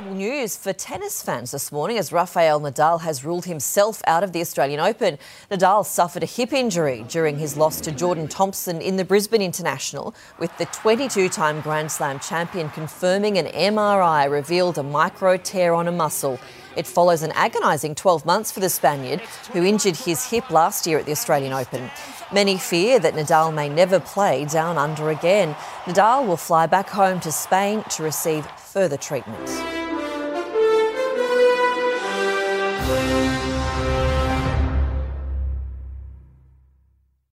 terrible news for tennis fans this morning as Rafael Nadal has ruled himself out of the Australian Open. Nadal suffered a hip injury during his loss to Jordan Thompson in the Brisbane International, with the 22 time Grand Slam champion confirming an MRI revealed a micro tear on a muscle. It follows an agonising 12 months for the Spaniard, who injured his hip last year at the Australian Open. Many fear that Nadal may never play down under again. Nadal will fly back home to Spain to receive further treatment.